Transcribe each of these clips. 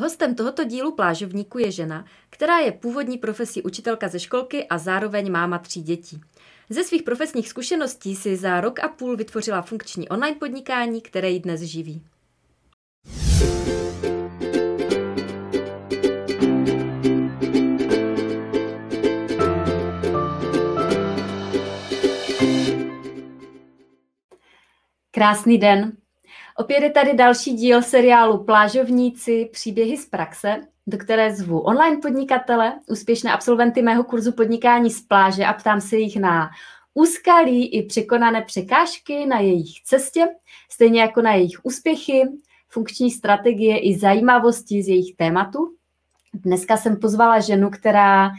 Hostem tohoto dílu plážovníku je žena, která je původní profesí učitelka ze školky a zároveň máma tří dětí. Ze svých profesních zkušeností si za rok a půl vytvořila funkční online podnikání, které ji dnes živí. Krásný den. Opět je tady další díl seriálu Plážovníci příběhy z praxe, do které zvu online podnikatele, úspěšné absolventy mého kurzu podnikání z pláže a ptám se jich na úskalí i překonané překážky na jejich cestě, stejně jako na jejich úspěchy, funkční strategie i zajímavosti z jejich tématu. Dneska jsem pozvala ženu, která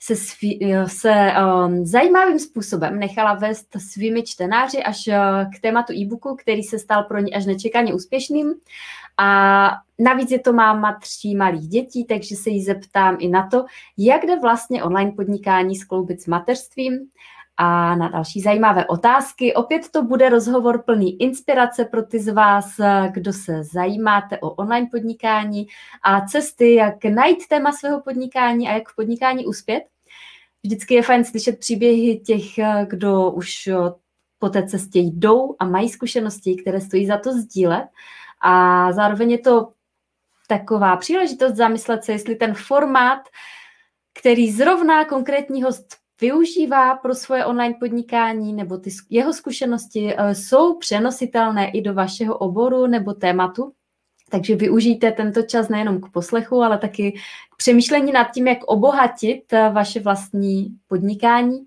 se, svý, se um, zajímavým způsobem nechala vést svými čtenáři až uh, k tématu e-booku, který se stal pro ní až nečekaně úspěšným. A navíc je to máma tří malých dětí, takže se jí zeptám i na to, jak jde vlastně online podnikání skloubit s mateřstvím a na další zajímavé otázky. Opět to bude rozhovor plný inspirace pro ty z vás, kdo se zajímáte o online podnikání a cesty, jak najít téma svého podnikání a jak v podnikání uspět. Vždycky je fajn slyšet příběhy těch, kdo už po té cestě jdou a mají zkušenosti, které stojí za to sdílet. A zároveň je to taková příležitost zamyslet se, jestli ten formát, který zrovna konkrétní host využívá pro svoje online podnikání nebo ty jeho zkušenosti eh, jsou přenositelné i do vašeho oboru nebo tématu. Takže využijte tento čas nejenom k poslechu, ale taky k přemýšlení nad tím, jak obohatit eh, vaše vlastní podnikání.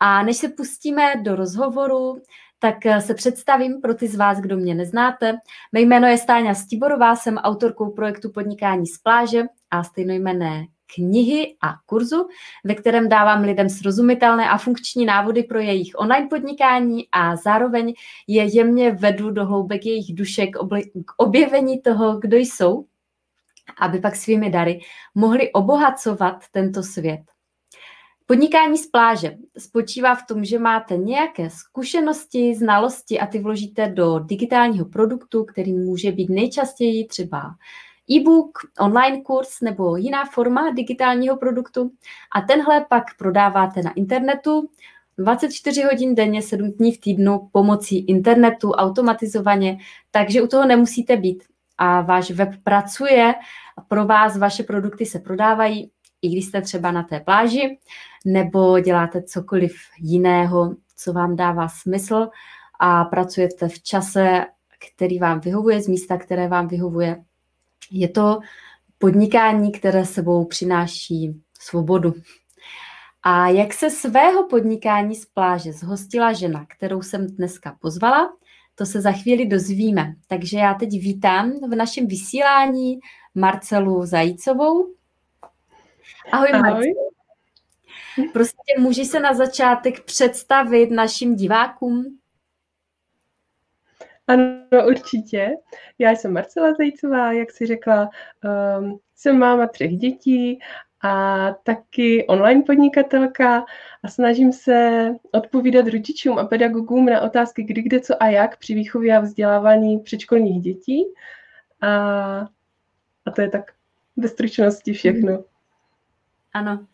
A než se pustíme do rozhovoru, tak eh, se představím pro ty z vás, kdo mě neznáte. Mé jméno je Stáňa Stiborová, jsem autorkou projektu Podnikání z pláže a stejnojmené knihy a kurzu, ve kterém dávám lidem srozumitelné a funkční návody pro jejich online podnikání a zároveň je jemně vedu do hloubek jejich duše k, k objevení toho, kdo jsou, aby pak svými dary mohli obohacovat tento svět. Podnikání z pláže spočívá v tom, že máte nějaké zkušenosti, znalosti a ty vložíte do digitálního produktu, který může být nejčastěji třeba e-book, online kurz nebo jiná forma digitálního produktu. A tenhle pak prodáváte na internetu. 24 hodin denně, 7 dní v týdnu pomocí internetu automatizovaně, takže u toho nemusíte být. A váš web pracuje, pro vás vaše produkty se prodávají, i když jste třeba na té pláži, nebo děláte cokoliv jiného, co vám dává smysl a pracujete v čase, který vám vyhovuje, z místa, které vám vyhovuje je to podnikání, které sebou přináší svobodu. A jak se svého podnikání z pláže zhostila žena, kterou jsem dneska pozvala, to se za chvíli dozvíme. Takže já teď vítám v našem vysílání Marcelu Zajícovou. Ahoj, Ahoj. Marcelu. Prostě můžeš se na začátek představit našim divákům? Ano, určitě. Já jsem Marcela Zajícová, jak si řekla, um, jsem máma třech dětí a taky online podnikatelka a snažím se odpovídat rodičům a pedagogům na otázky kdy, kde, co a jak při výchově a vzdělávání předškolních dětí. A, a to je tak ve stručnosti všechno. Ano.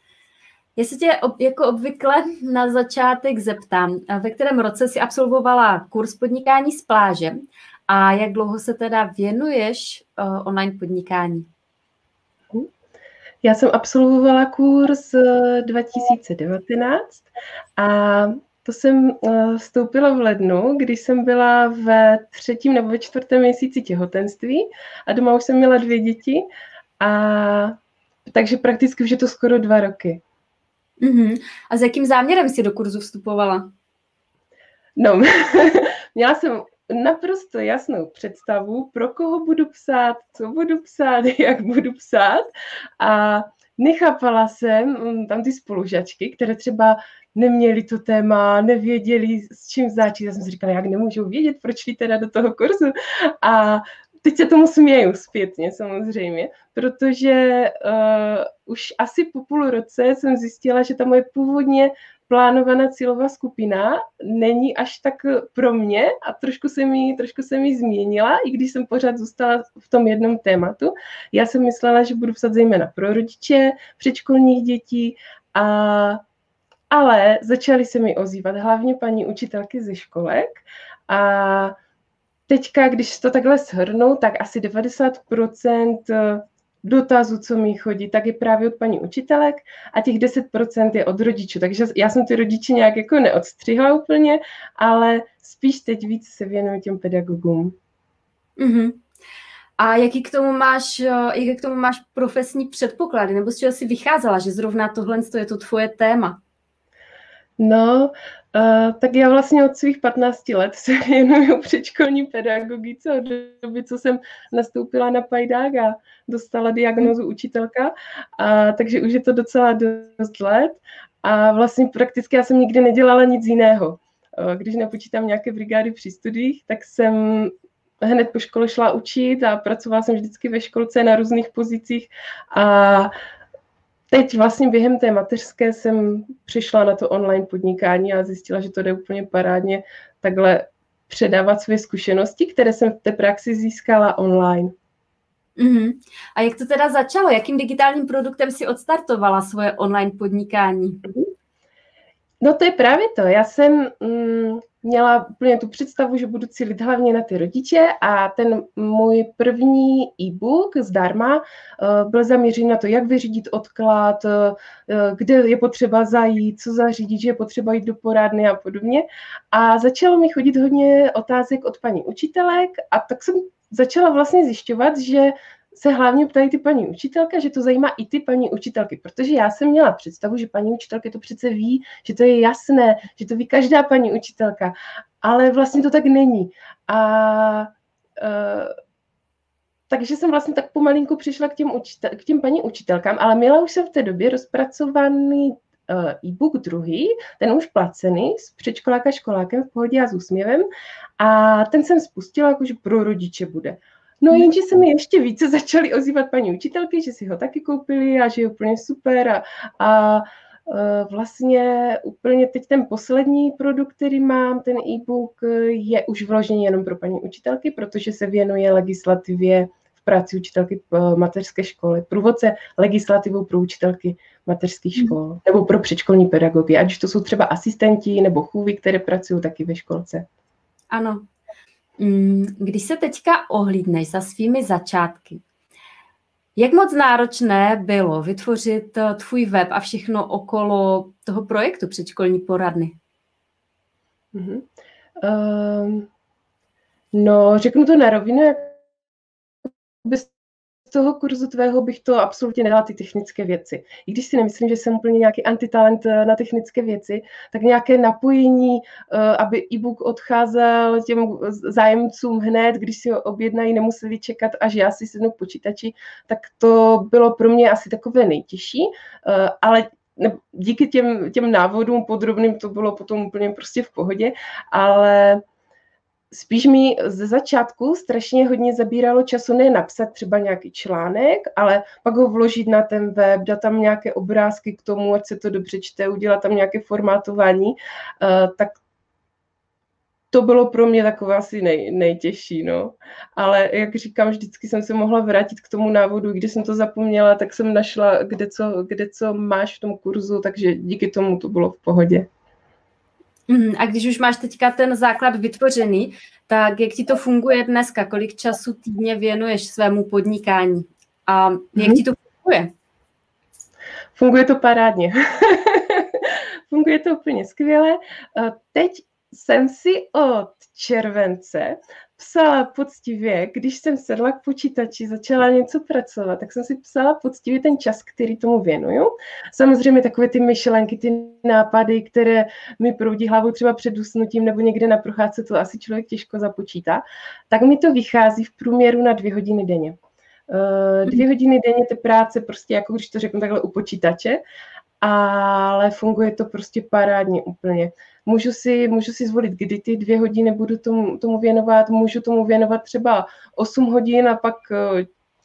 Se tě jako obvykle na začátek zeptám, ve kterém roce si absolvovala kurz podnikání z pláže a jak dlouho se teda věnuješ uh, online podnikání? Já jsem absolvovala kurz 2019 eh, a to jsem eh, vstoupila v lednu, když jsem byla ve třetím nebo ve čtvrtém měsíci těhotenství a doma už jsem měla dvě děti a takže prakticky už je to skoro dva roky. Mm-hmm. A s jakým záměrem jsi do kurzu vstupovala? No, měla jsem naprosto jasnou představu, pro koho budu psát, co budu psát, jak budu psát a nechápala jsem mm, tam ty spolužačky, které třeba neměli to téma, nevěděli, s čím začít. Já jsem si říkala, jak nemůžu vědět, proč šli teda do toho kurzu. A teď se tomu směju zpětně samozřejmě, protože uh, už asi po půl roce jsem zjistila, že ta moje původně plánovaná cílová skupina není až tak pro mě a trošku se mi, trošku se mi změnila, i když jsem pořád zůstala v tom jednom tématu. Já jsem myslela, že budu psat zejména pro rodiče předškolních dětí, a, ale začaly se mi ozývat hlavně paní učitelky ze školek a teďka, když to takhle shrnu, tak asi 90% dotazů, co mi chodí, tak je právě od paní učitelek a těch 10% je od rodičů. Takže já jsem ty rodiče nějak jako neodstřihla úplně, ale spíš teď víc se věnuju těm pedagogům. Mm-hmm. A jaký k tomu máš, jaký k tomu máš profesní předpoklady, nebo z čeho jsi vycházela, že zrovna tohle je to tvoje téma? No, uh, tak já vlastně od svých 15 let se věnuju předškolní pedagogice od doby, co jsem nastoupila na Pajdák a dostala diagnozu učitelka, a, takže už je to docela dost let. A vlastně prakticky já jsem nikdy nedělala nic jiného. Když nepočítám nějaké brigády při studiích, tak jsem hned po škole šla učit a pracovala jsem vždycky ve školce na různých pozicích. A teď vlastně během té mateřské jsem přišla na to online podnikání a zjistila, že to jde úplně parádně takhle předávat své zkušenosti, které jsem v té praxi získala online. Mm-hmm. A jak to teda začalo? Jakým digitálním produktem si odstartovala svoje online podnikání? No to je právě to. Já jsem mm, měla úplně tu představu, že budu cílit hlavně na ty rodiče a ten můj první e-book zdarma uh, byl zaměřen na to, jak vyřídit odklad, uh, kde je potřeba zajít, co zařídit, že je potřeba jít do porádny a podobně. A začalo mi chodit hodně otázek od paní učitelek a tak jsem začala vlastně zjišťovat, že se hlavně ptají ty paní učitelka, že to zajímá i ty paní učitelky, protože já jsem měla představu, že paní učitelky to přece ví, že to je jasné, že to ví každá paní učitelka, ale vlastně to tak není. A uh, takže jsem vlastně tak pomalinku přišla k těm, učitel, k těm paní učitelkám, ale měla už jsem v té době rozpracovaný uh, e-book druhý, ten už placený, s předškoláka školákem v pohodě a s úsměvem a ten jsem spustila, jakože pro rodiče bude. No jenže se mi ještě více začaly ozývat paní učitelky, že si ho taky koupili a že je úplně super a, a e, vlastně úplně teď ten poslední produkt, který mám, ten e-book, je už vložený jenom pro paní učitelky, protože se věnuje legislativě v práci učitelky mateřské školy, průvodce legislativou pro učitelky mateřských hmm. škol, nebo pro předškolní pedagogy, ať už to jsou třeba asistenti nebo chůvy, které pracují taky ve školce. Ano, Mm, když se teďka ohlídneš za svými začátky, jak moc náročné bylo vytvořit eh, tvůj web a všechno okolo toho projektu předškolní poradny? Mm-hmm. Um, no, řeknu to na rovinu, jak bez toho kurzu tvého bych to absolutně nedala ty technické věci. I když si nemyslím, že jsem úplně nějaký antitalent eh, na technické věci, tak nějaké napojení, eh, aby e-book odcházel těm zájemcům hned, když si ho objednají, nemuseli čekat, až já si sednu k počítači, tak to bylo pro mě asi takové nejtěžší, eh, ale díky těm, těm návodům podrobným to bylo potom úplně prostě v pohodě, ale spíš mi ze začátku strašně hodně zabíralo času ne napsat třeba nějaký článek, ale pak ho vložit na ten web, dát tam nějaké obrázky k tomu, ať se to dobře čte, udělat tam nějaké formátování, uh, tak to bylo pro mě takové asi nej, nejtěžší, no. Ale jak říkám, vždycky jsem se mohla vrátit k tomu návodu, když jsem to zapomněla, tak jsem našla, kde co, kde co máš v tom kurzu, takže díky tomu to bylo v pohodě. Mm, a když už máš teďka ten základ vytvořený, tak jak ti to funguje dneska? Kolik času týdně věnuješ svému podnikání? A jak mm. ti to funguje? Funguje to parádně. funguje to úplně skvěle. Teď jsem si od července psala poctivě, když jsem sedla k počítači, začala něco pracovat, tak jsem si psala poctivě ten čas, který tomu věnuju. Samozřejmě takové ty myšlenky, ty nápady, které mi proudí hlavou třeba před usnutím nebo někde na procházce, to asi člověk těžko započítá, tak mi to vychází v průměru na dvě hodiny denně. Eh, dvě hodiny denně té práce, prostě jako když to řeknu takhle u počítače, ale funguje to prostě parádně úplně můžu si, můžu si zvolit, kdy ty dvě hodiny budu tomu, tomu věnovat, můžu tomu věnovat třeba 8 hodin a pak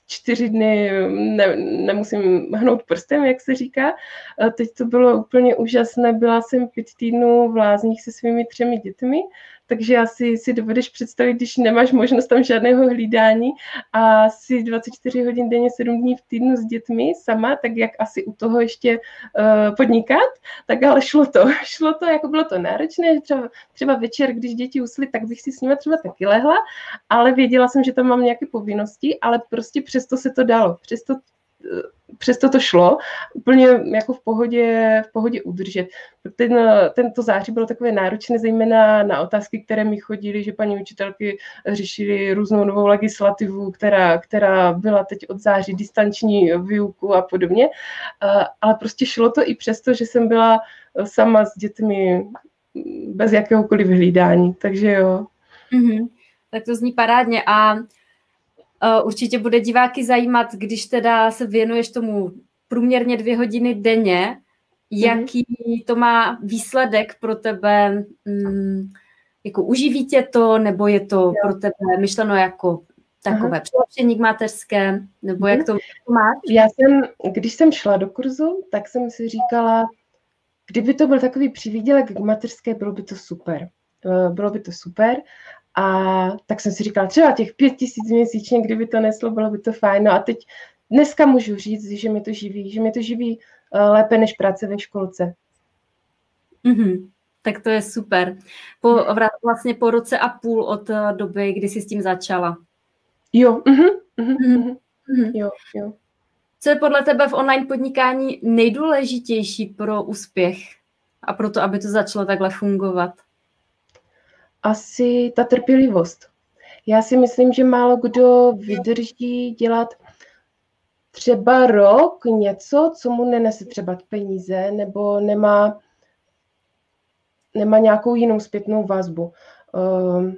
čtyři dny ne, nemusím hnout prstem, jak se říká. Teď to bylo úplně úžasné, byla jsem pět týdnů v lázních se svými třemi dětmi takže asi si dovedeš představit, když nemáš možnost tam žádného hlídání a si 24 hodin denně, 7 dní v týdnu s dětmi sama, tak jak asi u toho ještě uh, podnikat, tak ale šlo to. Šlo to, jako bylo to náročné, třeba, třeba večer, když děti usly, tak bych si s nimi třeba taky lehla, ale věděla jsem, že tam mám nějaké povinnosti, ale prostě přesto se to dalo. Přesto přesto to šlo úplně jako v pohodě, v pohodě udržet. Ten, tento září bylo takové náročné, zejména na otázky, které mi chodily, že paní učitelky řešily různou novou legislativu, která, která byla teď od září distanční výuku a podobně. Ale prostě šlo to i přesto, že jsem byla sama s dětmi bez jakéhokoliv hlídání. Takže jo. Mm-hmm. Tak to zní parádně. A určitě bude diváky zajímat, když teda se věnuješ tomu průměrně dvě hodiny denně, mhm. jaký mm-hmm. to má výsledek pro tebe, mm, jako uživí tě to, nebo je to jo. pro tebe myšleno jako takové přilepšení k mateřské, nebo jak to, to máš? Já jsem, když jsem šla do kurzu, tak jsem si říkala, kdyby to byl takový přivídělek k mateřské, bylo by to super. Eh, bylo by to super a tak jsem si říkala, třeba těch pět tisíc měsíčně, kdyby to neslo, bylo by to fajn. No a teď dneska můžu říct, že mi to živí, že mi to živí uh, lépe než práce ve školce. Mm-hmm. Tak to je super. Po, vlastně po roce a půl od eh, doby, kdy jsi s tím začala. Jo. Mm-hmm. Mm-hmm. Mm-hmm. Jo, jo. Co je podle tebe v online podnikání nejdůležitější pro úspěch a pro to, aby to začalo takhle fungovat? Asi ta trpělivost. Já si myslím, že málo kdo vydrží dělat třeba rok něco, co mu nenese třeba peníze, nebo nemá, nemá nějakou jinou zpětnou vazbu. Ehm,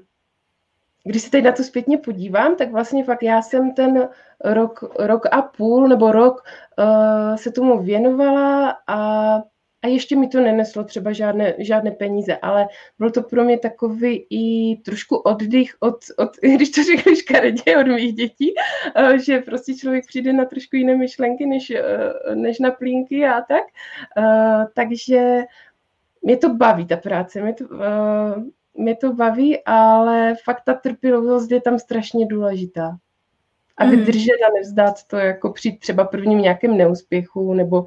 když se teď na to zpětně podívám, tak vlastně fakt já jsem ten rok, rok a půl nebo rok uh, se tomu věnovala a a ještě mi to neneslo třeba žádné, žádné peníze, ale byl to pro mě takový i trošku oddych od, od když to řekli škaredě, od mých dětí, eh, že prostě člověk přijde na trošku jiné myšlenky, než, eh, než na plínky a tak. Eh, takže mě to baví, ta práce, mě to, mě to baví, ale fakt ta trpělivost je tam strašně důležitá. A mhm. vydržet a nevzdát to jako při třeba prvním nějakém neúspěchu nebo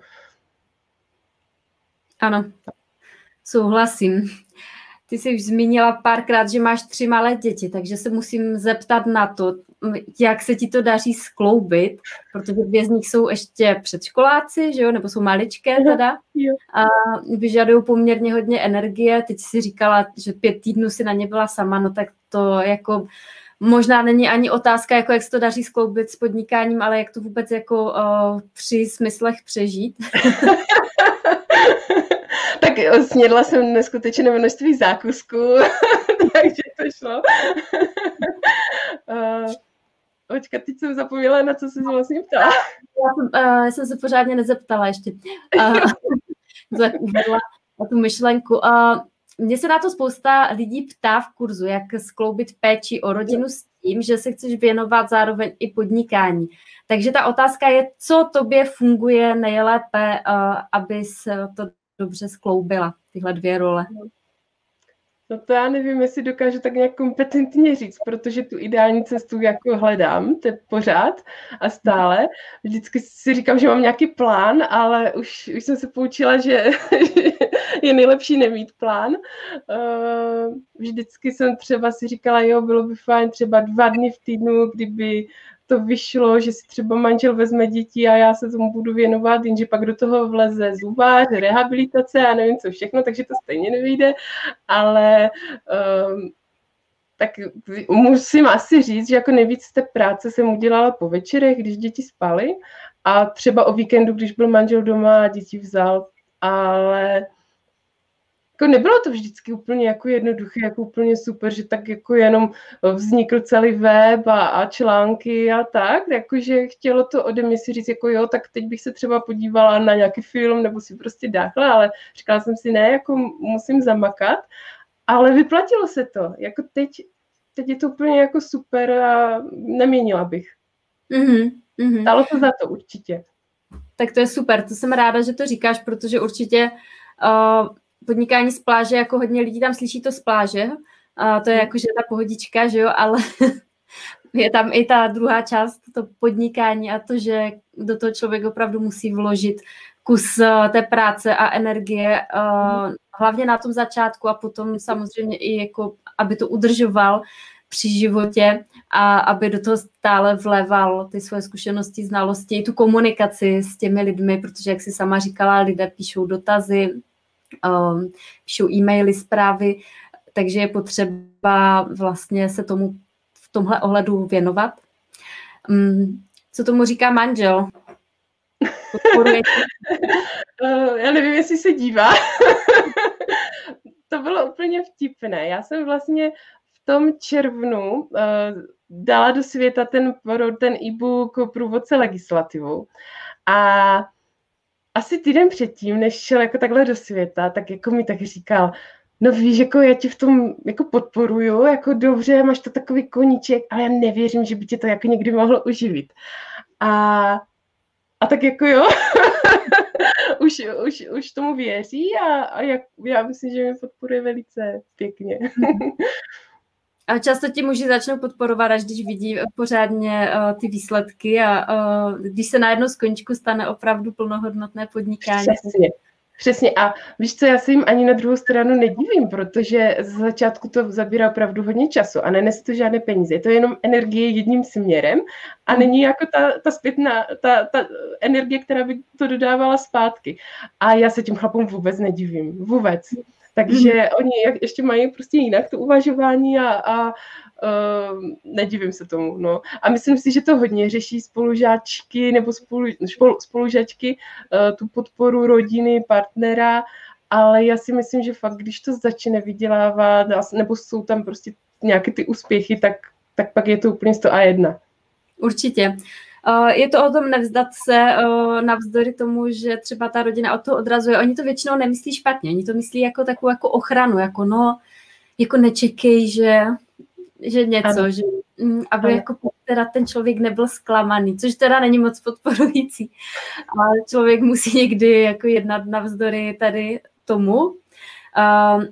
ano, souhlasím. Ty jsi už zmínila párkrát, že máš tři malé děti, takže se musím zeptat na to, jak se ti to daří skloubit, protože dvě z nich jsou ještě předškoláci, že jo, nebo jsou maličké teda a vyžadují poměrně hodně energie. Teď si říkala, že pět týdnů si na ně byla sama, no tak to jako možná není ani otázka, jako jak se to daří skloubit s podnikáním, ale jak to vůbec jako uh, při smyslech přežít. tak snědla jsem neskutečné množství zákusků, takže to šlo. uh, Očka, teď jsem zapomněla, na co jsi vlastně ptala. Já jsem, uh, jsem se pořádně nezeptala ještě. Uh, na tu myšlenku. Uh, mně se na to spousta lidí ptá v kurzu, jak skloubit péči o rodinu s tím, že se chceš věnovat zároveň i podnikání. Takže ta otázka je, co tobě funguje nejlépe, uh, abys to dobře skloubila, tyhle dvě role? No to já nevím, jestli dokážu tak nějak kompetentně říct, protože tu ideální cestu jako hledám, to je pořád a stále. Vždycky si říkám, že mám nějaký plán, ale už, už jsem se poučila, že je nejlepší nemít plán. Eh, vždycky jsem třeba si říkala, jo, bylo by fajn třeba dva dny v týdnu, kdyby to vyšlo, že si třeba manžel vezme děti a já se tomu budu věnovat, jenže pak do toho vleze zubář, rehabilitace a nevím co všechno, takže to stejně nevyjde, ale um, tak musím asi říct, že jako nejvíc té práce jsem udělala po večerech, když děti spaly a třeba o víkendu, když byl manžel doma a děti vzal, ale jako nebylo to vždycky úplně jako jednoduché, jako úplně super, že tak jako jenom vznikl celý web a, a články a tak, jakože chtělo to ode mě si říct, jako jo, tak teď bych se třeba podívala na nějaký film nebo si prostě dáchla, ale říkala jsem si, ne, jako musím zamakat, ale vyplatilo se to, jako teď, teď je to úplně jako super a neměnila bych. Mm-hmm. Stalo to za to určitě. Tak to je super, to jsem ráda, že to říkáš, protože určitě uh, podnikání z pláže, jako hodně lidí tam slyší to z pláže, uh, to je jako, že ta pohodička, že jo, ale je tam i ta druhá část, to podnikání a to, že do toho člověk opravdu musí vložit kus uh, té práce a energie, uh, hlavně na tom začátku a potom samozřejmě i jako, aby to udržoval při životě a aby do toho stále vleval ty svoje zkušenosti, znalosti, i tu komunikaci s těmi lidmi, protože, jak si sama říkala, lidé píšou dotazy, um, píšou e-maily, zprávy, takže je potřeba vlastně se tomu v tomhle ohledu věnovat. Um, co tomu říká manžel? uh, já nevím, jestli se dívá. to bylo úplně vtipné. Já jsem vlastně tom červnu uh, dala do světa ten, ten e-book průvodce legislativou a asi týden předtím, než šel jako takhle do světa, tak jako mi tak říkal, no víš, jako já ti v tom jako podporuju, jako dobře, máš to takový koníček, ale já nevěřím, že by tě to jako někdy mohlo uživit. A, a tak jako jo, už, už, už tomu věří a, a jak, já myslím, že mě podporuje velice pěkně. A často ti muži začnou podporovat, až když vidí pořádně uh, ty výsledky a uh, když se na jednu skončku stane opravdu plnohodnotné podnikání. Přesně. Přesně a víš co, já se jim ani na druhou stranu nedivím, protože z začátku to zabírá opravdu hodně času a nenese to žádné peníze. Je to jenom energie jedním směrem a hmm. není jako ta, ta zpětná, ta, ta energie, která by to dodávala zpátky. A já se tím chlapům vůbec nedivím. Vůbec. Takže mm. oni jak, ještě mají prostě jinak to uvažování a, a uh, nedivím se tomu. No. A myslím si, že to hodně řeší spolužáčky nebo spolu, spolu, spolužačky uh, tu podporu rodiny, partnera, ale já si myslím, že fakt, když to začne vydělávat nebo jsou tam prostě nějaké ty úspěchy, tak, tak pak je to úplně 100 a jedna. Určitě. Eh, je to o tom nevzdat se eh, navzdory tomu, že třeba ta rodina od toho odrazuje. Oni to většinou nemyslí špatně, oni to myslí jako takovou jako ochranu, jako no, jako nečekej, že, že něco, ano. že, mm, aby ano. jako teda ten člověk nebyl zklamaný, což teda není moc podporující. Ale člověk musí někdy jako jednat navzdory tady tomu. Uh,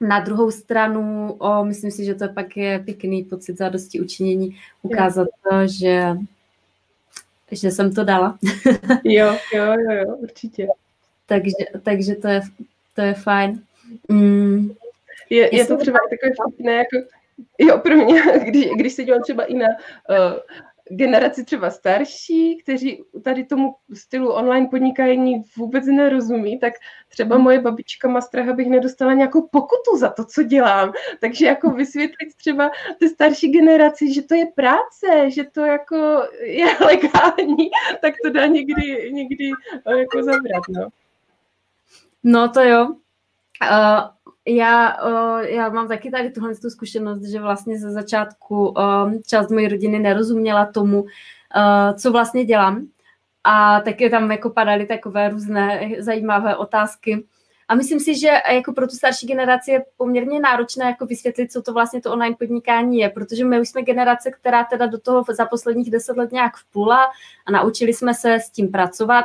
na druhou stranu, o, myslím si, že to pak je pěkný pocit zadosti učinění, ukázat to, že že jsem to dala. jo, jo, jo, jo, určitě. takže, takže to je, to je fajn. Mm. Je, je to třeba takové vtipné, jako, jo, pro mě, když, když se dělám třeba i na uh, generaci třeba starší, kteří tady tomu stylu online podnikání vůbec nerozumí, tak třeba hmm. moje babička má strach, abych nedostala nějakou pokutu za to, co dělám. Takže jako vysvětlit třeba ty starší generaci, že to je práce, že to jako je legální, tak to dá někdy, někdy eh, jako zabrat, no. No to jo. Uh, já, uh, já mám taky tady tuhle tu zkušenost, že vlastně ze začátku uh, část mojí rodiny nerozuměla tomu, uh, co vlastně dělám. A taky tam jako padaly takové různé zajímavé otázky. A myslím si, že jako pro tu starší generaci je poměrně náročné jako vysvětlit, co to vlastně to online podnikání je, protože my už jsme generace, která teda do toho za posledních deset let nějak vplula a naučili jsme se s tím pracovat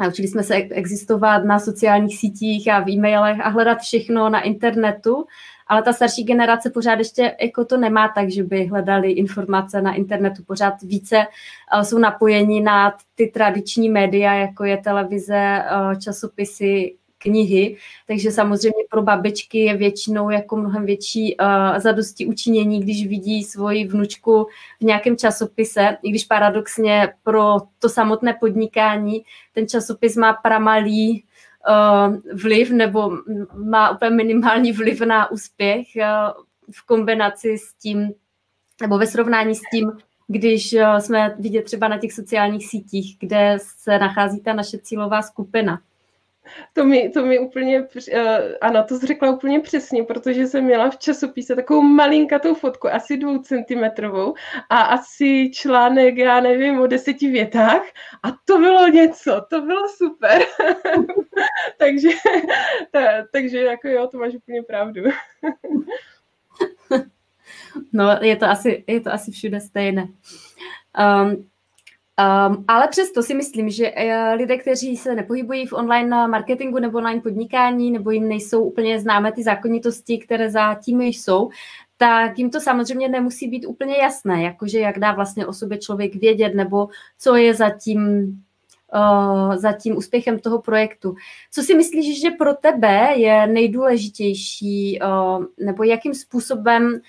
Naučili jsme se existovat na sociálních sítích a v e-mailech a hledat všechno na internetu, ale ta starší generace pořád ještě jako to nemá tak, že by hledali informace na internetu. Pořád více eh, jsou napojeni na ty tradiční média, jako je televize, eh, časopisy, knihy, takže samozřejmě pro babičky je většinou jako mnohem větší uh, zadosti učinění, když vidí svoji vnučku v nějakém časopise, i když paradoxně pro to samotné podnikání ten časopis má pramalý uh, vliv nebo má úplně minimální vliv na úspěch uh, v kombinaci s tím, nebo ve srovnání s tím, když jsme vidět třeba na těch sociálních sítích, kde se nachází ta naše cílová skupina. To mi, to mi úplně, uh, ano, to jsi řekla úplně přesně, protože jsem měla v časopise takovou malinkatou fotku, asi dvou centimetrovou a asi článek, já nevím, o deseti větách a to bylo něco, to bylo super. takže, ta, takže jako jo, to máš úplně pravdu. no, je to asi, je to asi všude stejné. Um, Um, ale přesto si myslím, že uh, lidé, kteří se nepohybují v online marketingu nebo online podnikání, nebo jim nejsou úplně známé ty zákonitosti, které zatím jsou, tak jim to samozřejmě nemusí být úplně jasné, jakože jak dá vlastně o sobě člověk vědět, nebo co je zatím uh, za tím úspěchem toho projektu. Co si myslíš, že pro tebe je nejdůležitější, uh, nebo jakým způsobem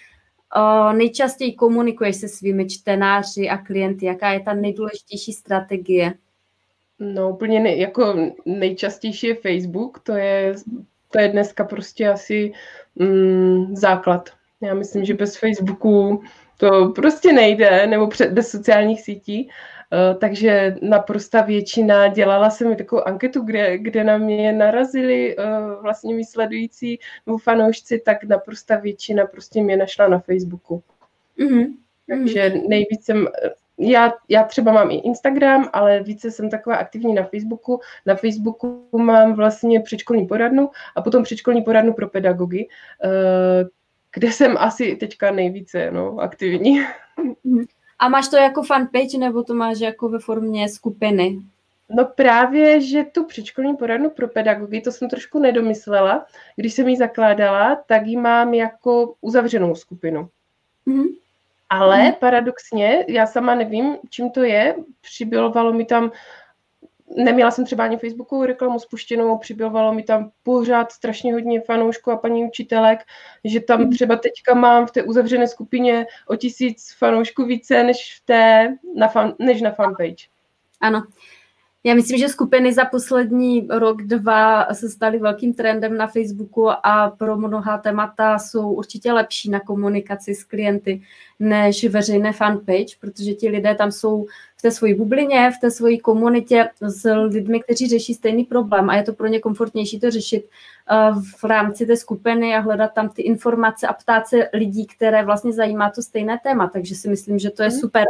nejčastěji komunikuješ se svými čtenáři a klienty? Jaká je ta nejdůležitější strategie? No úplně ne, jako nejčastější je Facebook, to je, to je dneska prostě asi mm, základ. Já myslím, že bez Facebooku to prostě nejde, nebo před, bez sociálních sítí. Uh, takže naprosta většina, dělala jsem mi takovou anketu, kde, kde na mě narazili uh, vlastně mý sledující nebo fanoušci, tak naprosta většina prostě mě našla na Facebooku. Mm-hmm. Takže nejvíc jsem, já, já třeba mám i Instagram, ale více jsem taková aktivní na Facebooku. Na Facebooku mám vlastně předškolní poradnu a potom předškolní poradnu pro pedagogy, uh, kde jsem asi teďka nejvíce no, aktivní. A máš to jako fanpage, nebo to máš jako ve formě skupiny? No právě, že tu předškolní poradnu pro pedagogy, to jsem trošku nedomyslela. Když jsem ji zakládala, tak ji mám jako uzavřenou skupinu. Mm-hmm. Ale mm-hmm. paradoxně, já sama nevím, čím to je, přibylovalo mi tam neměla jsem třeba ani Facebookovou reklamu spuštěnou, přibylovalo mi tam pořád strašně hodně fanoušků a paní učitelek, že tam mhm. třeba teďka mám v té uzavřené skupině o tisíc fanoušků více než, v té, na fan, než na fanpage. Ano, já myslím, že skupiny za poslední rok, dva se staly velkým trendem na Facebooku a pro mnoha témata jsou určitě lepší na komunikaci s klienty než veřejné fanpage, protože ti lidé tam jsou v té své bublině, v té své komunitě s lidmi, kteří řeší stejný problém a je to pro ně komfortnější to řešit eh, v rámci té skupiny a hledat tam ty informace a ptát se lidí, které vlastně zajímá to stejné téma. Takže si myslím, že to je mhm. super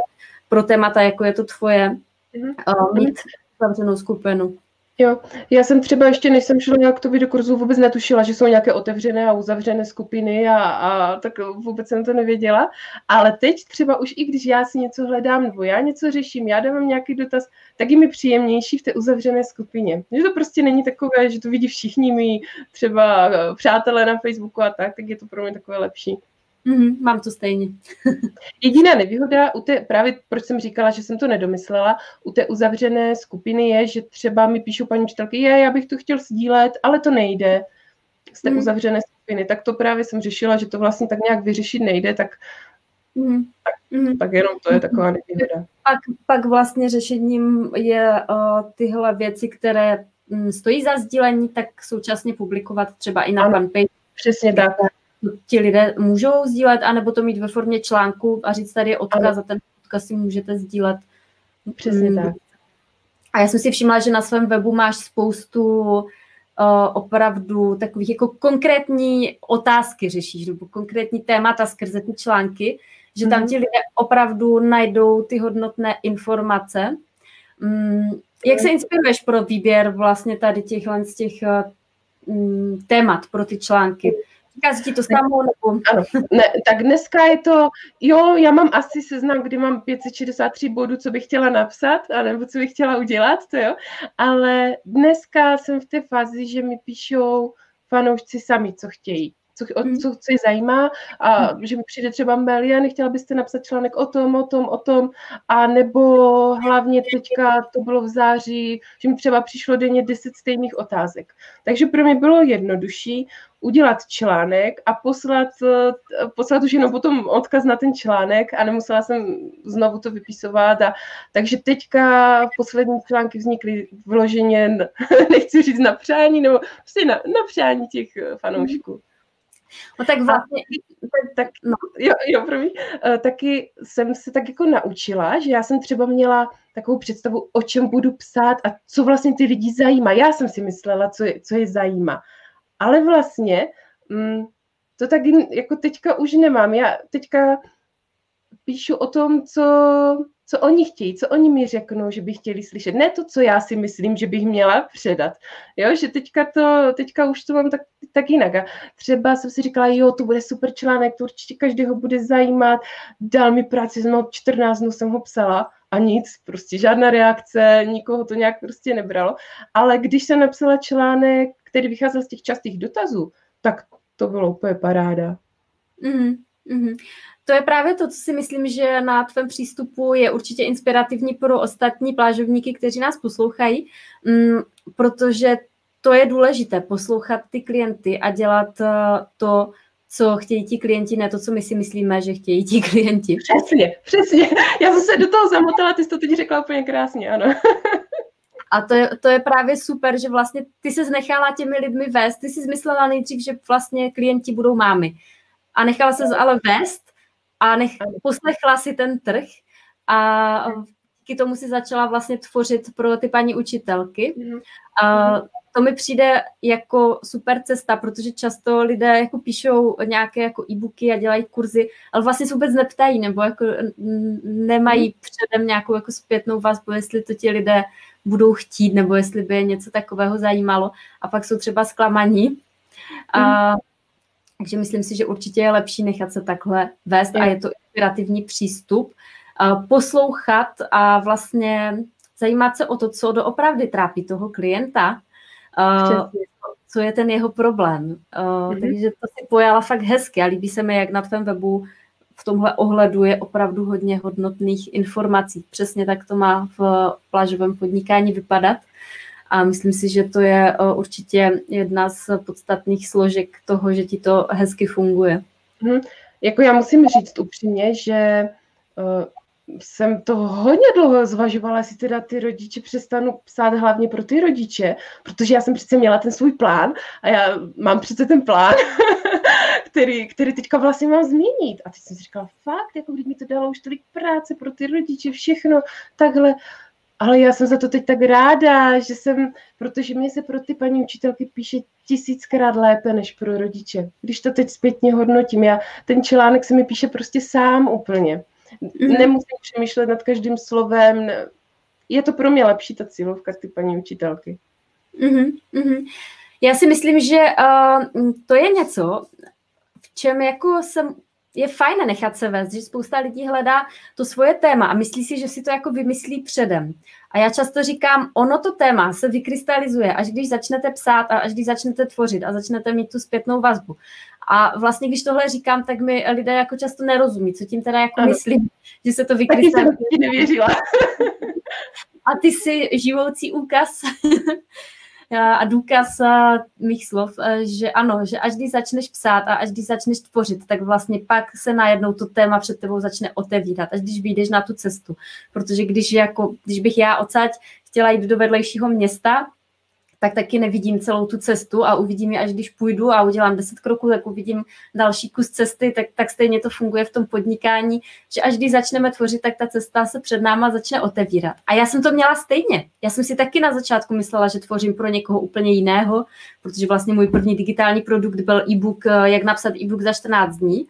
pro témata, jako je to tvoje, mhm. eh, mít zavřenou skupinu. Jo, já jsem třeba ještě, než jsem šla nějak to do kurzu, vůbec netušila, že jsou nějaké otevřené a uzavřené skupiny a, a tak vůbec jsem to nevěděla. Ale teď třeba už i když já si něco hledám nebo já něco řeším, já dávám nějaký dotaz, tak je mi příjemnější v té uzavřené skupině. Že to prostě není takové, že to vidí všichni mý třeba přátelé na Facebooku a tak, tak je to pro mě takové lepší. Mm-hmm, mám to stejně. Jediná nevýhoda, u té, právě proč jsem říkala, že jsem to nedomyslela, u té uzavřené skupiny je, že třeba mi píšou paní učitelky, je, já bych to chtěl sdílet, ale to nejde z té mm. uzavřené skupiny. Tak to právě jsem řešila, že to vlastně tak nějak vyřešit nejde, tak, mm. tak, mm. tak jenom to je taková nevýhoda. Pak, pak vlastně řešením je uh, tyhle věci, které um, stojí za sdílení, tak současně publikovat třeba i na fanpage. Přesně tak ti lidé můžou sdílet, anebo to mít ve formě článku a říct tady je odkaz a ten odkaz si můžete sdílet. Přesně mm. tak. A já jsem si všimla, že na svém webu máš spoustu uh, opravdu takových jako konkrétní otázky řešíš, nebo konkrétní témata skrze ty články, že tam mm. ti lidé opravdu najdou ty hodnotné informace. Um, jak se inspiruješ pro výběr vlastně tady těchhle z těch uh, témat pro ty články? Říká ti to samo? Nebo... Ano, ne, tak dneska je to, jo, já mám asi seznam, kdy mám 563 bodů, co bych chtěla napsat, nebo co bych chtěla udělat, to jo, ale dneska jsem v té fázi, že mi píšou fanoušci sami, co chtějí co, o, hmm. co, co je zajímá a hmm. že mi přijde třeba mail, já nechtěla byste napsat článek o tom, o tom, o tom a nebo hlavně teďka to bylo v září, že mi třeba přišlo denně 10 stejných otázek. Takže pro mě bylo jednodušší udělat článek a poslat, poslat už jenom potom odkaz na ten článek a nemusela jsem znovu to vypisovat. A, takže teďka poslední články vznikly vloženě, nechci říct na přání, nebo prostě na, na přání těch fanoušků. No tak vlastně... tak, no. jo, jo, promiň. Uh, taky jsem se tak jako naučila, že já jsem třeba měla takovou představu, o čem budu psát a co vlastně ty lidi zajímá. Já jsem si myslela, co je, co je zajímá. Ale vlastně mm, to tak jako teďka už nemám. Já teďka píšu o tom, co, co oni chtějí, co oni mi řeknou, že by chtěli slyšet. Ne to, co já si myslím, že bych měla předat. Jo, že teďka, to, teďka už to mám tak, tak jinak. A třeba jsem si říkala, jo, to bude super článek, to určitě každého bude zajímat. Dal mi práci, no 14 dnů jsem ho psala a nic, prostě žádná reakce, nikoho to nějak prostě nebralo. Ale když jsem napsala článek, který vycházel z těch častých dotazů, tak to bylo úplně paráda. Mm, mm. To je právě to, co si myslím, že na tvém přístupu je určitě inspirativní pro ostatní plážovníky, kteří nás poslouchají, mm, protože to je důležité, poslouchat ty klienty a dělat eh, to, co chtějí ti klienti, ne to, co my si myslíme, že chtějí ti klienti. Přesně, přesně. Já jsem se do toho zamotala, ty jsi to teď řekla úplně krásně, ano. A to je, to je právě super, že vlastně ty se nechala těmi lidmi vést, ty si zmyslela nejdřív, že vlastně klienti budou mámy. A nechala se ale vést a nech, poslechla si ten trh a díky tomu si začala vlastně tvořit pro ty paní učitelky. Mhm. A to mi přijde jako super cesta, protože často lidé jako píšou nějaké jako e-booky a dělají kurzy, ale vlastně se vůbec neptají, nebo jako nemají mhm. předem nějakou jako zpětnou vazbu, jestli to ti lidé budou chtít, nebo jestli by je něco takového zajímalo. A pak jsou třeba zklamaní. A, mhm. Takže myslím si, že určitě je lepší nechat se takhle vést a je to inspirativní přístup. A poslouchat a vlastně zajímat se o to, co doopravdy trápí toho klienta, co je ten jeho problém. Mm-hmm. Takže to si pojala fakt hezky a líbí se mi, jak na tvém webu v tomhle ohledu je opravdu hodně hodnotných informací. Přesně tak to má v plážovém podnikání vypadat. A myslím si, že to je určitě jedna z podstatných složek toho, že ti to hezky funguje. Hmm. Jako já musím říct upřímně, že jsem to hodně dlouho zvažovala, jestli teda ty rodiče přestanu psát hlavně pro ty rodiče, protože já jsem přece měla ten svůj plán a já mám přece ten plán, který, který teďka vlastně mám změnit. A teď jsem si říkala, fakt, jako když mi to dalo už tolik práce pro ty rodiče, všechno takhle. Ale já jsem za to teď tak ráda, že jsem, protože mě se pro ty paní učitelky píše tisíckrát lépe než pro rodiče. Když to teď zpětně hodnotím, já, ten článek se mi píše prostě sám úplně. Mm-hmm. Nemusím přemýšlet nad každým slovem. Je to pro mě lepší ta cílovka, ty paní učitelky. Mm-hmm. Já si myslím, že uh, to je něco, v čem jako jsem je fajn nechat se vést, že spousta lidí hledá to svoje téma a myslí si, že si to jako vymyslí předem. A já často říkám, ono to téma se vykrystalizuje, až když začnete psát a až když začnete tvořit a začnete mít tu zpětnou vazbu. A vlastně, když tohle říkám, tak mi lidé jako často nerozumí, co tím teda jako ano. myslím, že se to vykrystalizuje. Taky jsem nevěřila. a ty jsi živoucí úkaz a důkaz mých slov, že ano, že až když začneš psát a až když začneš tvořit, tak vlastně pak se najednou to téma před tebou začne otevírat, až když vyjdeš na tu cestu. Protože když, jako, když bych já odsaď chtěla jít do vedlejšího města, tak taky nevidím celou tu cestu a uvidím ji, až když půjdu a udělám deset kroků, tak uvidím další kus cesty, tak, tak stejně to funguje v tom podnikání, že až když začneme tvořit, tak ta cesta se před náma začne otevírat. A já jsem to měla stejně. Já jsem si taky na začátku myslela, že tvořím pro někoho úplně jiného, protože vlastně můj první digitální produkt byl e-book, jak napsat e-book za 14 dní.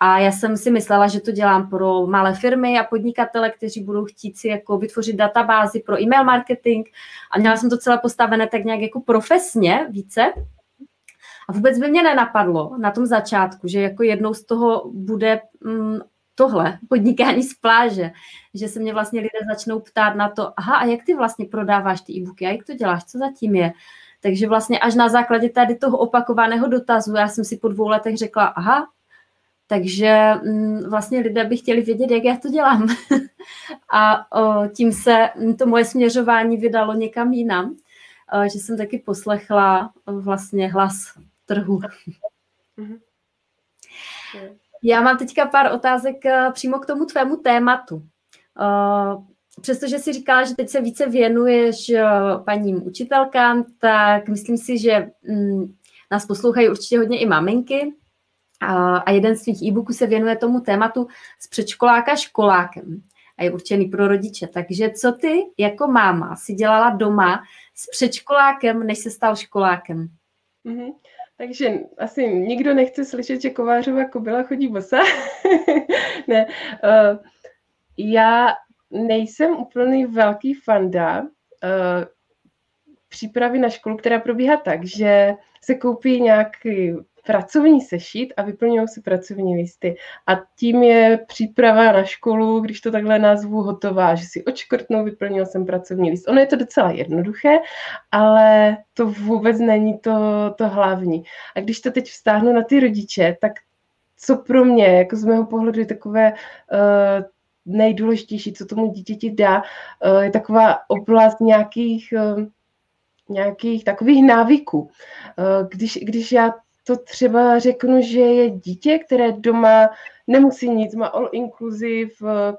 A já jsem si myslela, že to dělám pro malé firmy a podnikatele, kteří budou chtít si jako vytvořit databázi pro e-mail marketing. A měla jsem to celé postavené tak nějak jako profesně více. A vůbec by mě nenapadlo na tom začátku, že jako jednou z toho bude mm, tohle, podnikání z pláže, že se mě vlastně lidé začnou ptát na to, aha, a jak ty vlastně prodáváš ty e-booky, a jak to děláš, co zatím je. Takže vlastně až na základě tady toho opakovaného dotazu, já jsem si po dvou letech řekla, aha, takže mm, vlastně lidé by chtěli vědět, jak já to dělám. a tím se to moje směřování vydalo někam jinam, že jsem taky poslechla vlastně hlas trhu. Mhm. Já mám teďka pár otázek přímo k tomu tvému tématu. Přestože si říkala, že teď se více věnuješ paním učitelkám, tak myslím si, že mm, nás poslouchají určitě hodně i maminky, a jeden z svých e-booků se věnuje tomu tématu z předškoláka školákem a je určený pro rodiče. Takže co ty jako máma si dělala doma s předškolákem, než se stal školákem? Mm-hmm. Takže asi nikdo nechce slyšet, že Kovářová kobila chodí bosa. ne, uh, já nejsem úplný velký fanda uh, přípravy na školu, která probíhá tak, že se koupí nějaký pracovní sešit a vyplňují si pracovní listy. A tím je příprava na školu, když to takhle nazvu, hotová, že si očkrtnou, vyplnil jsem pracovní list. Ono je to docela jednoduché, ale to vůbec není to, to hlavní. A když to teď vztáhnu na ty rodiče, tak co pro mě, jako z mého pohledu, je takové uh, nejdůležitější, co tomu dítěti dá, uh, je taková oblast nějakých uh, nějakých takových návyků. Když, když já to třeba řeknu, že je dítě, které doma nemusí nic, má all inclusive, eh,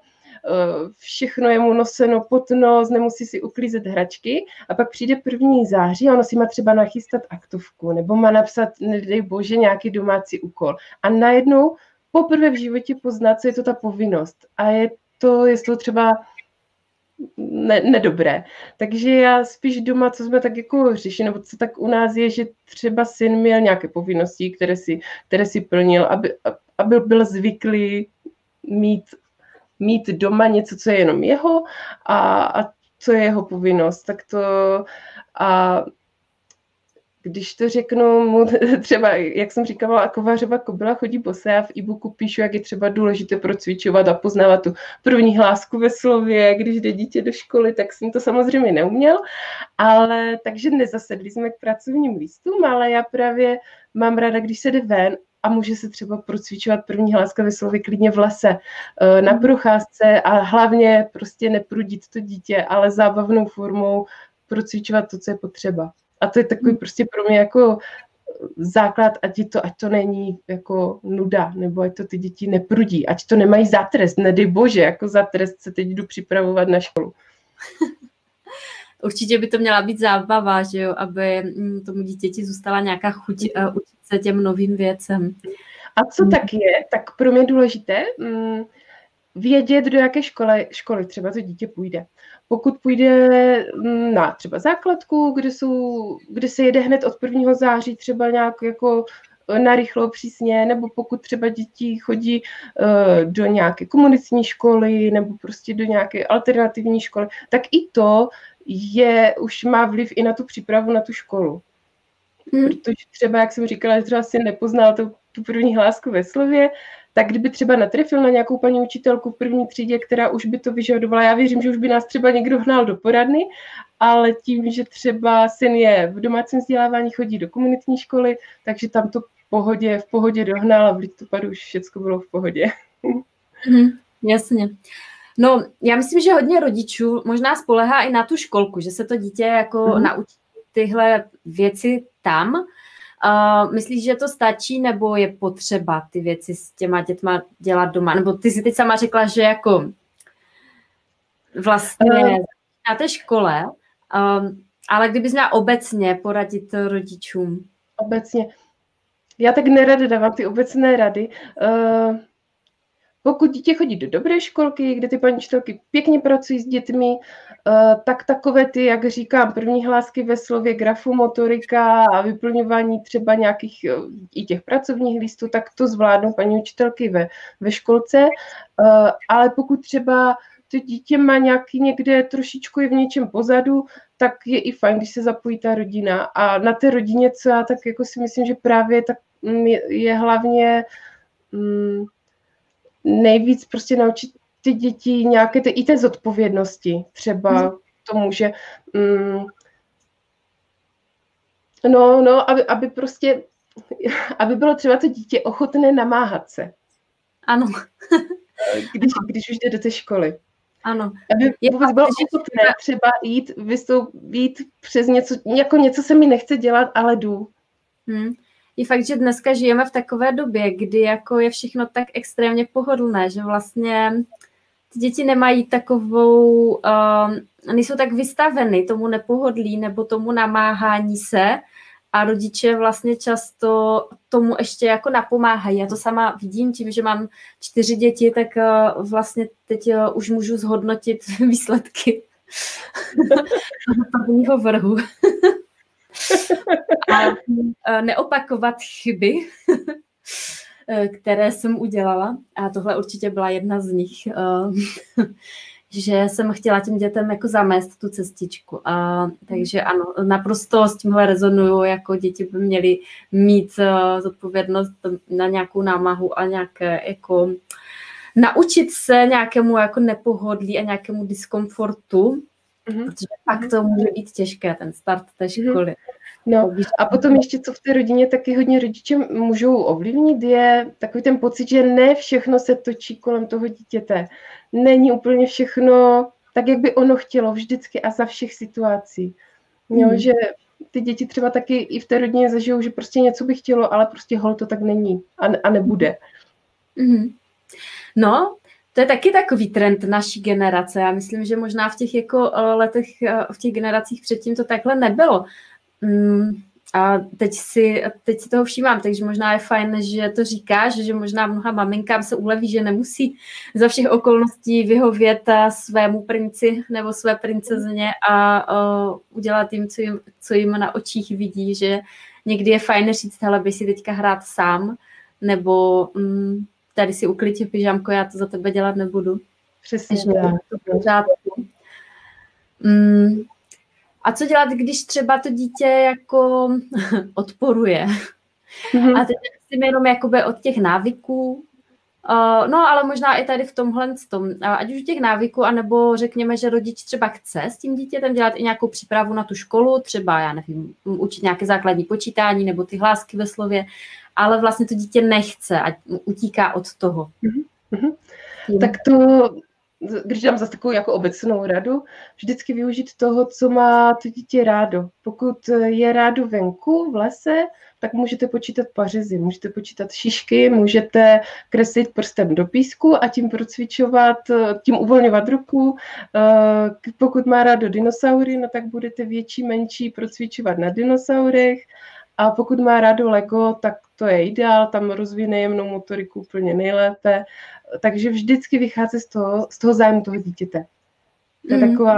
všechno je mu noseno pod nos, nemusí si uklízet hračky a pak přijde první září a ono si má třeba nachystat aktovku nebo má napsat, nedej bože, nějaký domácí úkol. A najednou poprvé v životě pozná, co je to ta povinnost. A je to, jestli to třeba ne, nedobré. Takže já spíš doma, co jsme tak jako řešili, nebo co tak u nás je, že třeba syn měl nějaké povinnosti, které si, které si plnil, aby, aby byl zvyklý mít, mít doma něco, co je jenom jeho a, a co je jeho povinnost. Tak to a když to řeknu mu třeba, jak jsem říkala, kovářova kobila chodí bose, já v e-booku píšu, jak je třeba důležité procvičovat a poznávat tu první hlásku ve slově, když jde dítě do školy, tak jsem to samozřejmě neuměl, ale takže nezasedli jsme k pracovním listům, ale já právě mám ráda, když se jde ven a může se třeba procvičovat první hláska ve slově klidně v lese, eh, na procházce a hlavně prostě neprudit to dítě, ale zábavnou formou procvičovat to, co je potřeba. A to je takový hmm. prostě pro mě jako základ, ať to, ať to není jako nuda, nebo ať to ty děti neprudí, ať to nemají za trest, nedej bože, jako za trest se teď jdu připravovat na školu. Určitě by to měla být zábava, že jo, aby mm, tomu dítěti zůstala nějaká chuť uh, učit se těm novým věcem. A co mm. tak je, tak pro mě důležité, mm, vědět, do jaké školy, školy třeba to dítě půjde. Pokud půjde mm, na třeba základku, kde, jsou, kde se jede hned od 1. září třeba nějak jako e, narychlo přísně, nebo pokud třeba děti chodí uh, do nějaké komunitní školy nebo prostě do nějaké alternativní školy, tak i to je, už má vliv i na tu přípravu na tu školu. Hmm. Protože třeba, jak jsem říkala, že třeba si nepoznal tu, tu první hlásku ve slově, tak kdyby třeba natrefil na nějakou paní učitelku v první třídě, která už by to vyžadovala, já věřím, že už by nás třeba někdo hnal do poradny, ale tím, že třeba syn je v domácím vzdělávání, chodí do komunitní školy, takže tam to v pohodě, v pohodě dohnal a v listopadu už všechno bylo v pohodě. Mm, jasně. No, já myslím, že hodně rodičů možná spolehá i na tu školku, že se to dítě jako mm. naučí tyhle věci tam, Uh, myslíš, že to stačí, nebo je potřeba ty věci s těma dětma dělat doma? Nebo ty jsi teď sama řekla, že jako vlastně uh, na té škole, um, ale kdybys měla obecně poradit rodičům? Obecně. Já tak nerada dávám ty obecné rady. Uh, pokud dítě chodí do dobré školky, kde ty paní učitelky pěkně pracují s dětmi, eh, tak takové ty, jak říkám, první hlásky ve slově grafu, motorika a vyplňování třeba nějakých eh, i těch pracovních listů, tak to zvládnou paní učitelky ve, ve školce. Eh, ale pokud třeba to dítě má nějaký někde trošičku je v něčem pozadu, tak je i fajn, když se zapojí ta rodina. A na té rodině, co já tak jako si myslím, že právě tak mm, je, hlavně mm, nejvíc prostě naučit ty děti nějaké ty, i té zodpovědnosti. Třeba hmm. to může... Mm, no, no, aby, aby prostě, aby bylo třeba to dítě ochotné namáhat se. Ano. když, když už jde do té školy. Ano. Aby je vůbec bylo ochotné třeba jít, vystoupit přes něco, jako něco se mi nechce dělat, ale jdu. Hmm je fakt, že dneska žijeme v takové době, kdy jako je všechno tak extrémně pohodlné, že vlastně ty děti nemají takovou, uh, nejsou tak vystaveny tomu nepohodlí nebo tomu namáhání se a rodiče vlastně často tomu ještě jako napomáhají. Já to sama vidím tím, že mám čtyři děti, tak uh, vlastně teď uh, už můžu zhodnotit výsledky prvního vrhu. a neopakovat chyby, které jsem udělala. A tohle určitě byla jedna z nich že jsem chtěla těm dětem jako zamést tu cestičku. A, takže ano, naprosto s tímhle rezonuju, jako děti by měly mít uh, zodpovědnost na nějakou námahu a nějaké jako naučit se nějakému jako nepohodlí a nějakému diskomfortu, mm-hmm. protože pak to může být těžké, ten start té mhm. školy. No a potom ještě, co v té rodině taky hodně rodiče můžou ovlivnit, je takový ten pocit, že ne všechno se točí kolem toho dítěte. Není úplně všechno tak, jak by ono chtělo vždycky a za všech situací. Jo, hmm. že ty děti třeba taky i v té rodině zažijou, že prostě něco by chtělo, ale prostě hol to tak není a, a nebude. Hmm. No, to je taky takový trend naší generace. Já myslím, že možná v těch jako eh, letech, eh, v těch generacích předtím to takhle nebylo. Mm, a teď si, teď si toho všímám, takže možná je fajn, že to říkáš, že možná mnoha maminkám se uleví, že nemusí za všech okolností vyhovět svému princi nebo své princezně a uh, udělat jim co, jim, co jim na očích vidí, že někdy je fajn říct, hele, by si teďka hrát sám, nebo um, tady si uklidě pyžamko, já to za tebe dělat nebudu. Přesně že tak. To mm, a co dělat, když třeba to dítě jako odporuje? Mm-hmm. A teď si jenom jakoby od těch návyků, uh, no ale možná i tady v tomhle tom, ať už těch návyků, anebo řekněme, že rodič třeba chce s tím dítětem dělat i nějakou přípravu na tu školu, třeba, já nevím, učit nějaké základní počítání nebo ty hlásky ve slově, ale vlastně to dítě nechce a utíká od toho. Mm-hmm. Tak to když dám zase takovou jako obecnou radu, vždycky využít toho, co má to dítě rádo. Pokud je rádo venku, v lese, tak můžete počítat pařezy, můžete počítat šišky, můžete kreslit prstem do písku a tím procvičovat, tím uvolňovat ruku. Eh, pokud má rádo dinosaury, no tak budete větší, menší procvičovat na dinosaurech. A pokud má rádo Lego, tak to je ideál, tam rozvíjí jemnou motoriku úplně nejlépe takže vždycky vychází z toho, z toho zájmu toho dítěte. To je mm. taková,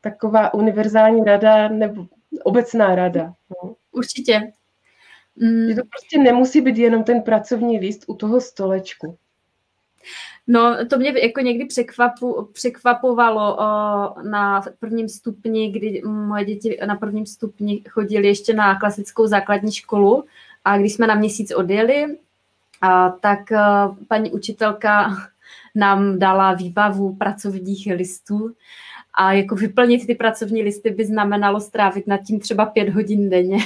taková univerzální rada nebo obecná rada. No. Určitě. Mm. Že to prostě nemusí být jenom ten pracovní list u toho stolečku. No, to mě jako někdy překvapu, překvapovalo o, na prvním stupni, kdy moje děti na prvním stupni chodili ještě na klasickou základní školu a když jsme na měsíc odjeli, a, tak a, paní učitelka nám dala výbavu pracovních listů a jako vyplnit ty pracovní listy by znamenalo strávit nad tím třeba pět hodin denně.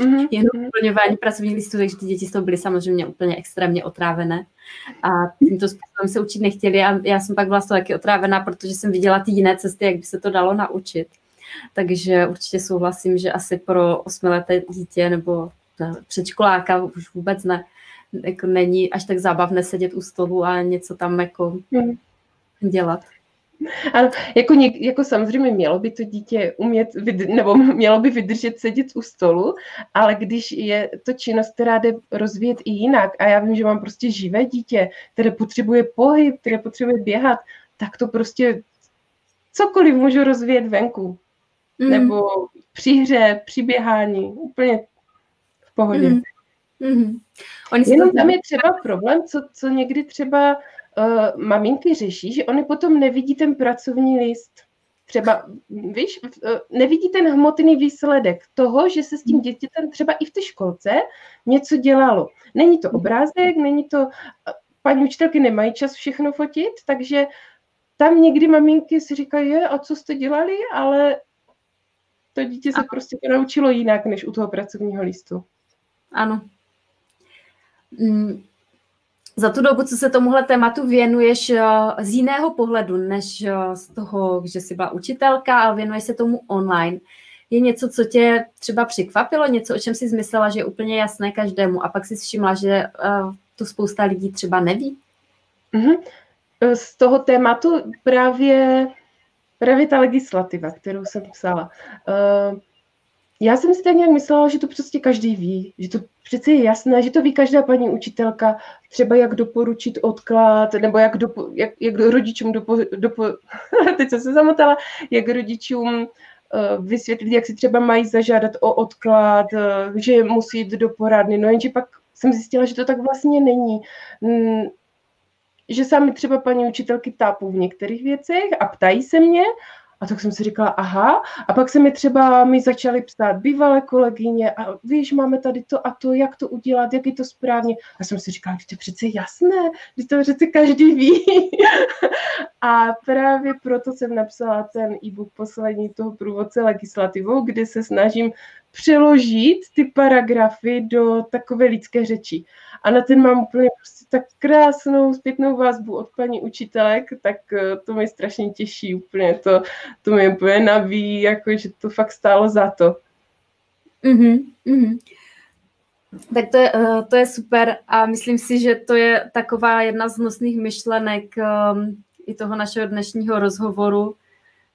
Mm-hmm. Jenom vyplňování pracovních listů, takže ty děti z toho byly samozřejmě úplně extrémně otrávené. A tímto způsobem se učit nechtěli a já jsem pak byla z toho taky otrávená, protože jsem viděla ty jiné cesty, jak by se to dalo naučit. Takže určitě souhlasím, že asi pro osmileté dítě nebo předškoláka už vůbec ne, jako není až tak zábavné sedět u stolu a něco tam jako hmm. dělat. Ano, jako, něk, jako samozřejmě mělo by to dítě umět, nebo mělo by vydržet sedět u stolu, ale když je to činnost, která jde rozvíjet i jinak, a já vím, že mám prostě živé dítě, které potřebuje pohyb, které potřebuje běhat, tak to prostě cokoliv můžu rozvíjet venku. Mm. Nebo při hře, při běhání, úplně v pohodě. Mm. Mm-hmm. Oni Jenom tam je třeba problém, co, co někdy třeba uh, maminky řeší, že oni potom nevidí ten pracovní list. Třeba, víš, uh, nevidí ten hmotný výsledek toho, že se s tím dítětem třeba i v té školce něco dělalo. Není to obrázek, není to, uh, paní učitelky nemají čas všechno fotit, takže tam někdy maminky si říkají, je, a co jste dělali, ale to dítě se a... prostě naučilo jinak, než u toho pracovního listu. Ano, Mm, za tu dobu, co se tomuhle tématu věnuješ eh, z jiného pohledu, než eh, z toho, že jsi byla učitelka, ale věnuješ se tomu online. Je něco, co tě třeba překvapilo, něco, o čem jsi zmyslela, že je úplně jasné každému a pak si všimla, že eh, to spousta lidí třeba neví? Mm-hmm. Z toho tématu právě, právě ta legislativa, kterou jsem psala. Já jsem si tak nějak myslela, že to prostě každý ví, že to přece je jasné, že to ví každá paní učitelka, třeba jak doporučit odklad, nebo jak, dopo, jak, jak rodičům dopo, dopo, teď jsem se zamotala, jak rodičům vysvětlit, jak si třeba mají zažádat o odklad, že musí jít do poradny. No jenže pak jsem zjistila, že to tak vlastně není. Že sami třeba paní učitelky tápou v některých věcech a ptají se mě a tak jsem si říkala, aha. A pak se mi třeba mi začaly psát bývalé kolegyně a víš, máme tady to a to, jak to udělat, jak je to správně. A jsem si říkala, to je přece jasné, že to přece každý ví. a právě proto jsem napsala ten e-book poslední toho průvodce legislativou, kde se snažím přeložit ty paragrafy do takové lidské řeči. A na ten mám úplně prostě tak krásnou zpětnou vazbu od paní učitelek, tak eh, to mě strašně těší úplně, to, to mě úplně naví, jako, že to fakt stálo za to. Mm-hmm, mm-hmm. Tak to je, eh, to je super a myslím si, že to je taková jedna z nosných myšlenek um, i toho našeho dnešního rozhovoru,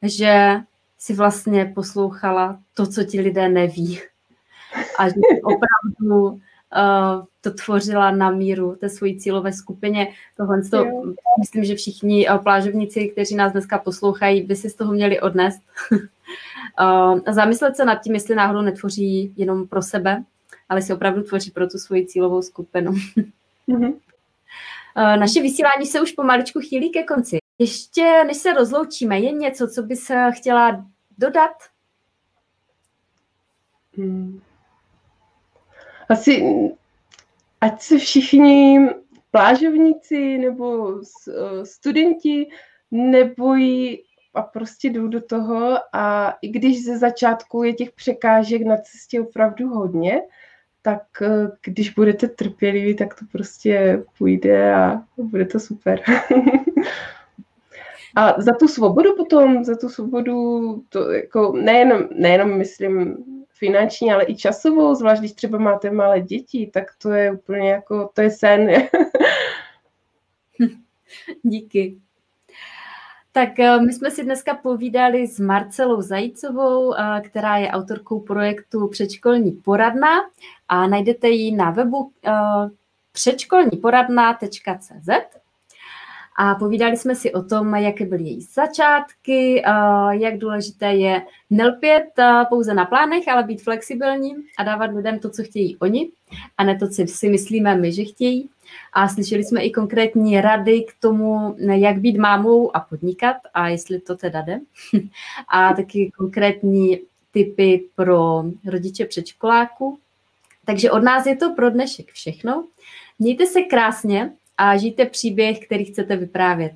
že si vlastně poslouchala to, co ti lidé neví. A že opravdu to tvořila na míru té svojí cílové skupině. Tohle to, myslím, že všichni uh, plážovníci, kteří nás dneska poslouchají, by si z toho měli odnést. uh, zamyslet se nad tím, jestli náhodou netvoří jenom pro sebe, ale si opravdu tvoří pro tu svoji cílovou skupinu. mm-hmm. Naše vysílání se už pomaličku chýlí ke konci. Ještě než se rozloučíme, je něco, co bys chtěla dodat? Hmm. Asi, ať se všichni plážovníci nebo studenti nebojí a prostě jdou do toho a i když ze začátku je těch překážek na cestě opravdu hodně, tak eh, když budete trpěliví, tak to prostě půjde a bude to super. A za tu svobodu potom, za tu svobodu, to jako nejenom, nejenom myslím finanční, ale i časovou, zvlášť když třeba máte malé děti, tak to je úplně jako, to je sen. Díky. Tak eh, my jsme si dneska povídali s Marcelou Zajícovou, eh, která je autorkou projektu Předškolní poradna a najdete ji na webu eh, předškolníporadna.cz a povídali jsme si o tom, jaké byly její začátky, jak důležité je nelpět pouze na plánech, ale být flexibilní a dávat lidem to, co chtějí oni, a ne to, co si myslíme my, že chtějí. A slyšeli jsme i konkrétní rady k tomu, jak být mámou a podnikat a jestli to teda jde. A taky konkrétní typy pro rodiče předškoláků. Takže od nás je to pro dnešek všechno. Mějte se krásně a žijte příběh, který chcete vyprávět.